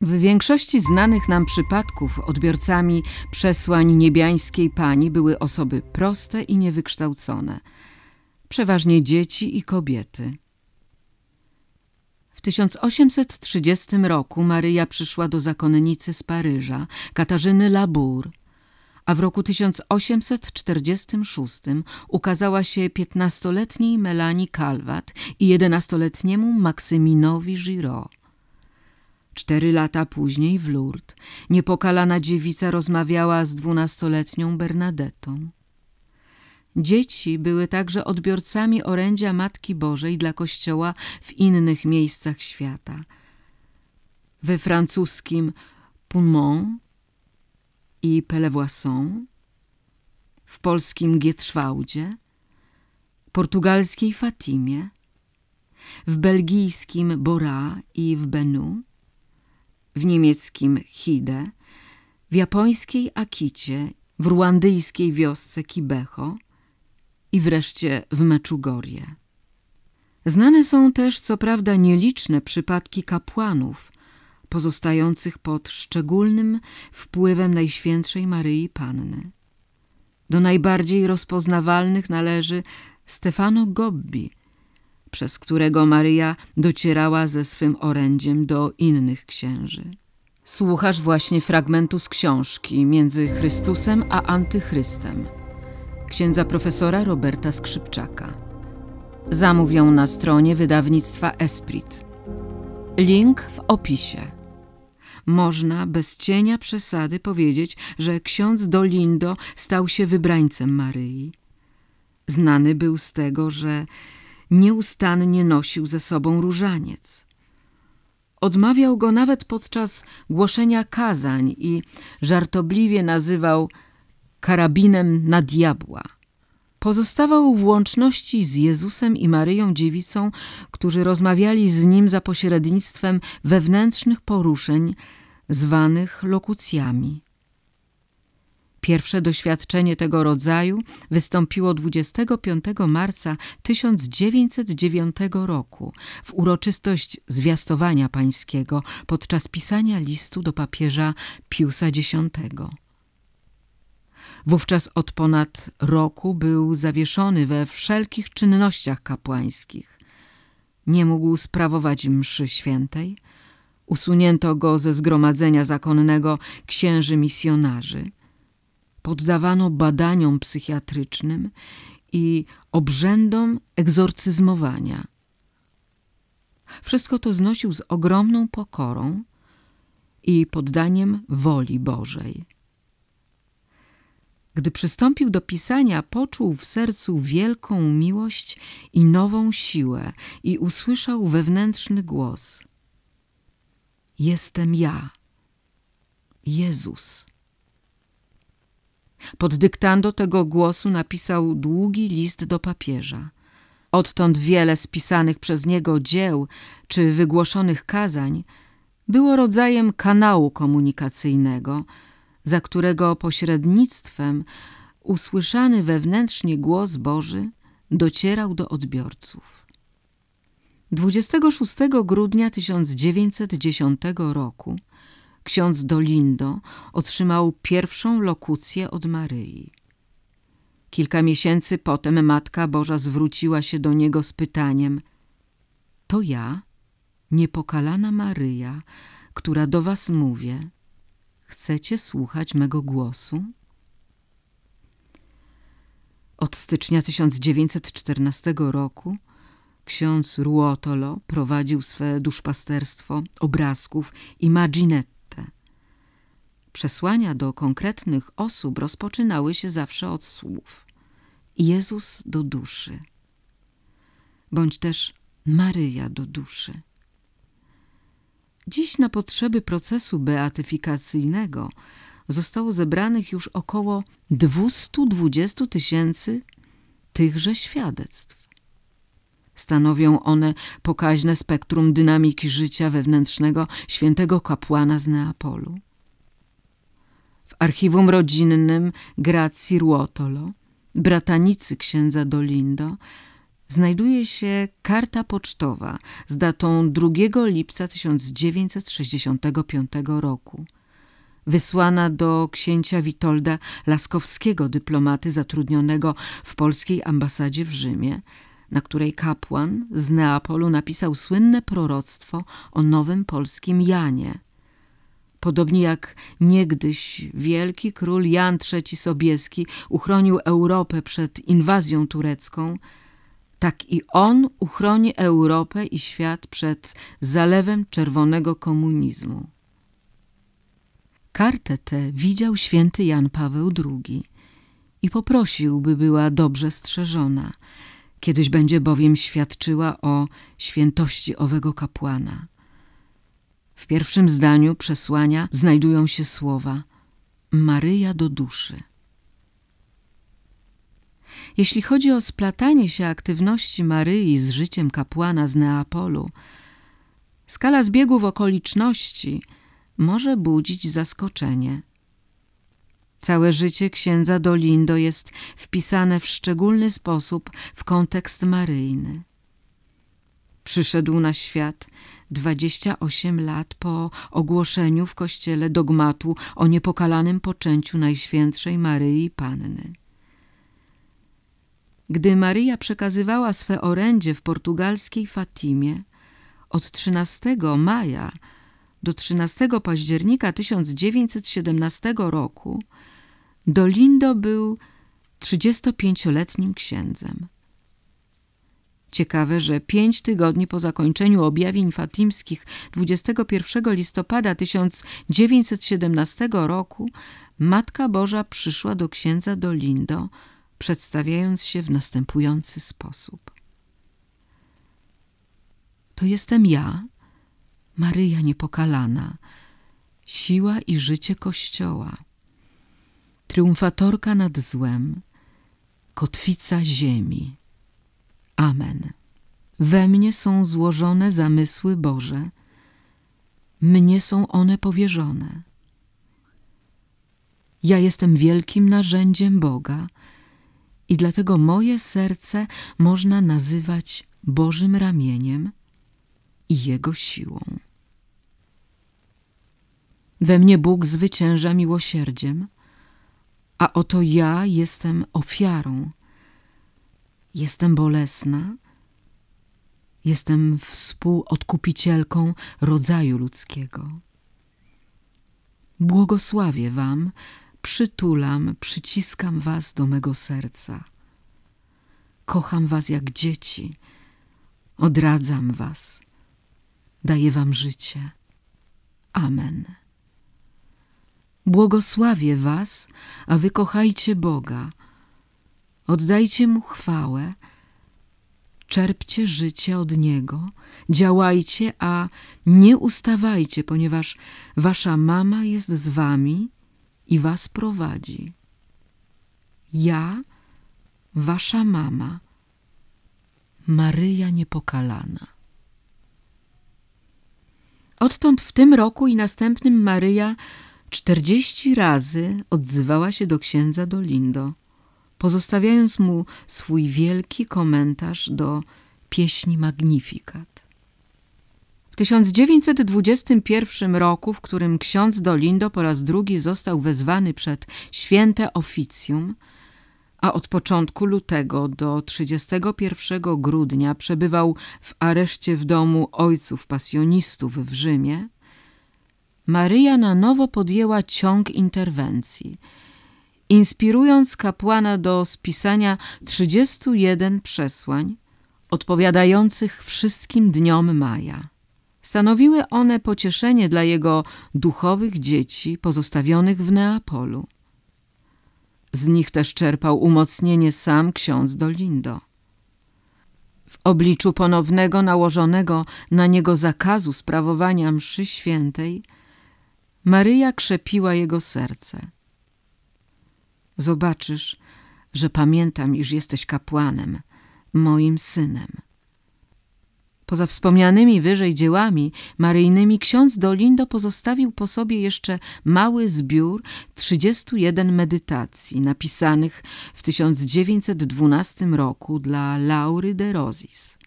W większości znanych nam przypadków odbiorcami przesłań niebiańskiej pani były osoby proste i niewykształcone, przeważnie dzieci i kobiety. W 1830 roku Maryja przyszła do zakonnicy z Paryża, Katarzyny Labour, a w roku 1846 ukazała się piętnastoletniej Melanie Calvat i jedenastoletniemu Maksyminowi Giraud. Cztery lata później w Lourdes niepokalana dziewica rozmawiała z dwunastoletnią Bernadetą. Dzieci były także odbiorcami orędzia Matki Bożej dla Kościoła w innych miejscach świata. We francuskim Poumont i Pellevoisin, w polskim Gietrzwałdzie, portugalskiej Fatimie, w belgijskim Bora i w Benu, w niemieckim Hide, w japońskiej Akicie, w ruandyjskiej wiosce Kibeho i wreszcie w Meczugorie. Znane są też co prawda nieliczne przypadki kapłanów pozostających pod szczególnym wpływem Najświętszej Maryi Panny. Do najbardziej rozpoznawalnych należy Stefano Gobbi, przez którego Maryja docierała ze swym orędziem do innych księży. Słuchasz właśnie fragmentu z książki Między Chrystusem a Antychrystem księdza profesora Roberta Skrzypczaka. Zamów ją na stronie wydawnictwa Esprit. Link w opisie. Można bez cienia przesady powiedzieć, że ksiądz Dolindo stał się wybrańcem Maryi. Znany był z tego, że nieustannie nosił ze sobą różaniec. Odmawiał go nawet podczas głoszenia kazań i żartobliwie nazywał karabinem na diabła. Pozostawał w łączności z Jezusem i Maryją Dziewicą, którzy rozmawiali z nim za pośrednictwem wewnętrznych poruszeń zwanych lokucjami. Pierwsze doświadczenie tego rodzaju wystąpiło 25 marca 1909 roku w uroczystość zwiastowania pańskiego podczas pisania listu do papieża Piusa X. Wówczas od ponad roku był zawieszony we wszelkich czynnościach kapłańskich. Nie mógł sprawować mszy świętej. Usunięto go ze zgromadzenia zakonnego księży misjonarzy. Poddawano badaniom psychiatrycznym i obrzędom egzorcyzmowania. Wszystko to znosił z ogromną pokorą i poddaniem woli Bożej. Gdy przystąpił do pisania, poczuł w sercu wielką miłość i nową siłę i usłyszał wewnętrzny głos. Jestem ja, Jezus. Pod dyktando tego głosu napisał długi list do papieża. Odtąd wiele spisanych przez niego dzieł czy wygłoszonych kazań było rodzajem kanału komunikacyjnego – za którego pośrednictwem usłyszany wewnętrznie głos Boży docierał do odbiorców. 26 grudnia 1910 roku ksiądz Dolindo otrzymał pierwszą lokucję od Maryi. Kilka miesięcy potem Matka Boża zwróciła się do niego z pytaniem To ja, niepokalana Maryja, która do was mówię – Chcecie słuchać mego głosu? Od stycznia 1914 roku ksiądz Ruotolo prowadził swe duszpasterstwo obrazków Imaginette. Przesłania do konkretnych osób rozpoczynały się zawsze od słów. Jezus do duszy, bądź też Maryja do duszy. Dziś na potrzeby procesu beatyfikacyjnego zostało zebranych już około 220 tysięcy tychże świadectw. Stanowią one pokaźne spektrum dynamiki życia wewnętrznego świętego kapłana z Neapolu. Archiwum rodzinnym Gracji Ruotolo, bratanicy księdza Dolindo, znajduje się karta pocztowa z datą 2 lipca 1965 roku, wysłana do księcia Witolda Laskowskiego, dyplomaty zatrudnionego w polskiej ambasadzie w Rzymie, na której kapłan z Neapolu napisał słynne proroctwo o nowym polskim Janie. Podobnie jak niegdyś wielki król Jan III Sobieski uchronił Europę przed inwazją turecką, tak i on uchroni Europę i świat przed zalewem czerwonego komunizmu. Kartę tę widział święty Jan Paweł II i poprosił, by była dobrze strzeżona. Kiedyś będzie bowiem świadczyła o świętości owego kapłana. W pierwszym zdaniu przesłania znajdują się słowa Maryja do duszy. Jeśli chodzi o splatanie się aktywności Maryi z życiem kapłana z Neapolu, skala zbiegów okoliczności może budzić zaskoczenie. Całe życie księdza Dolindo jest wpisane w szczególny sposób w kontekst maryjny. Przyszedł na świat 28 lat po ogłoszeniu w kościele dogmatu o niepokalanym poczęciu Najświętszej Maryi Panny. Gdy Maryja przekazywała swe orędzie w portugalskiej Fatimie, od 13 maja do 13 października 1917 roku Dolindo był 35-letnim księdzem. Ciekawe, że pięć tygodni po zakończeniu objawień fatimskich 21 listopada 1917 roku Matka Boża przyszła do księdza Dolindo, przedstawiając się w następujący sposób. To jestem ja, Maryja Niepokalana, siła i życie Kościoła, triumfatorka nad złem, kotwica ziemi. Amen. We mnie są złożone zamysły Boże, mnie są one powierzone. Ja jestem wielkim narzędziem Boga i dlatego moje serce można nazywać Bożym ramieniem i Jego siłą. We mnie Bóg zwycięża miłosierdziem, a oto ja jestem ofiarą. Jestem bolesna, jestem współodkupicielką rodzaju ludzkiego. Błogosławię Wam, przytulam, przyciskam Was do mego serca. Kocham Was jak dzieci, odradzam Was, daję Wam życie. Amen. Błogosławię was, a wy kochajcie Boga. Oddajcie Mu chwałę, czerpcie życie od Niego, działajcie, a nie ustawajcie, ponieważ wasza mama jest z wami i was prowadzi. Ja, wasza mama, Maryja Niepokalana. Odtąd w tym roku i następnym Maryja Czterdzieści razy odzywała się do księdza Dolindo, pozostawiając mu swój wielki komentarz do pieśni Magnifikat. W 1921 roku, w którym ksiądz Dolindo po raz drugi został wezwany przed święte oficjum, a od początku lutego do 31 grudnia przebywał w areszcie w domu ojców pasjonistów w Rzymie, Maryja na nowo podjęła ciąg interwencji, inspirując kapłana do spisania 31 przesłań odpowiadających wszystkim dniom maja. Stanowiły one pocieszenie dla jego duchowych dzieci pozostawionych w Neapolu. Z nich też czerpał umocnienie sam ksiądz Dolindo. W obliczu ponownego nałożonego na niego zakazu sprawowania mszy świętej Maryja krzepiła jego serce. Zobaczysz, że pamiętam, iż jesteś kapłanem, moim synem. Poza wspomnianymi wyżej dziełami maryjnymi ksiądz Dolindo pozostawił po sobie jeszcze mały zbiór 31 medytacji napisanych w 1912 roku dla Laury de Rosis.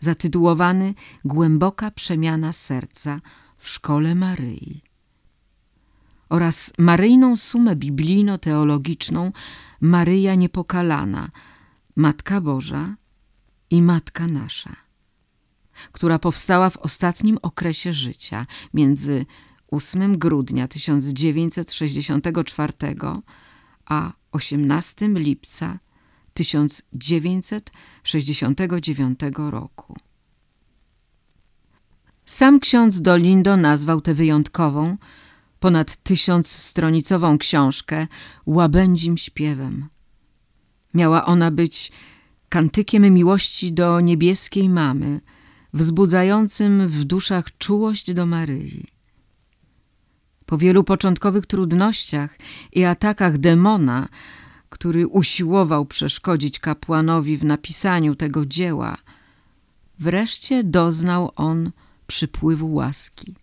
Zatytułowany Głęboka przemiana serca w szkole Maryi oraz maryjną sumę biblijno-teologiczną Maryja Niepokalana, Matka Boża i Matka Nasza która powstała w ostatnim okresie życia między 8 grudnia 1964 a 18 lipca 1969 roku. Sam ksiądz Dolindo nazwał tę wyjątkową, ponad tysiąc stronicową książkę łabędzim śpiewem. Miała ona być kantykiem miłości do niebieskiej mamy, wzbudzającym w duszach czułość do Maryi. Po wielu początkowych trudnościach i atakach demona, który usiłował przeszkodzić kapłanowi w napisaniu tego dzieła, wreszcie doznał on przypływu łaski.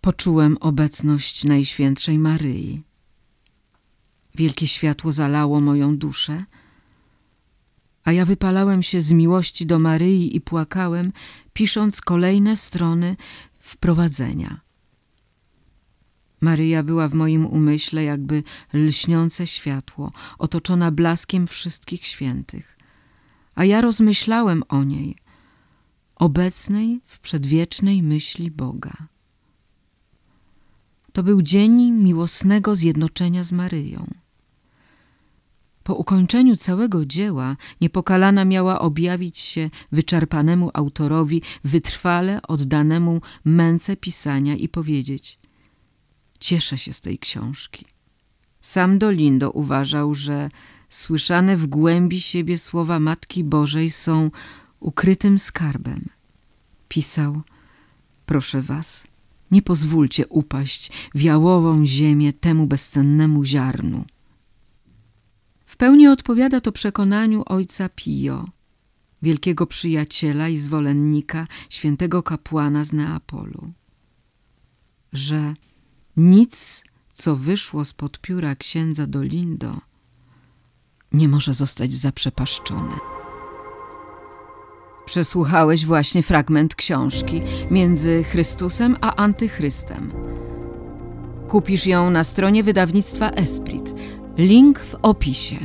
Poczułem obecność Najświętszej Maryi. Wielkie światło zalało moją duszę, a ja wypalałem się z miłości do Maryi i płakałem, pisząc kolejne strony wprowadzenia. Maryja była w moim umyśle jakby lśniące światło, otoczona blaskiem wszystkich świętych. A ja rozmyślałem o niej, obecnej w przedwiecznej myśli Boga. To był dzień miłosnego zjednoczenia z Maryją. Po ukończeniu całego dzieła niepokalana miała objawić się wyczerpanemu autorowi, wytrwale oddanemu męce pisania i powiedzieć Cieszę się z tej książki. Sam Dolindo uważał, że słyszane w głębi siebie słowa Matki Bożej są ukrytym skarbem. Pisał, proszę was, nie pozwólcie upaść w jałową ziemię temu bezcennemu ziarnu. W pełni odpowiada to przekonaniu ojca Pio, wielkiego przyjaciela i zwolennika świętego kapłana z Neapolu, że nic, co wyszło spod pióra księdza Dolindo, nie może zostać zaprzepaszczone. Przesłuchałeś właśnie fragment książki między Chrystusem a Antychrystem. Kupisz ją na stronie wydawnictwa Esprit – Link w opisie.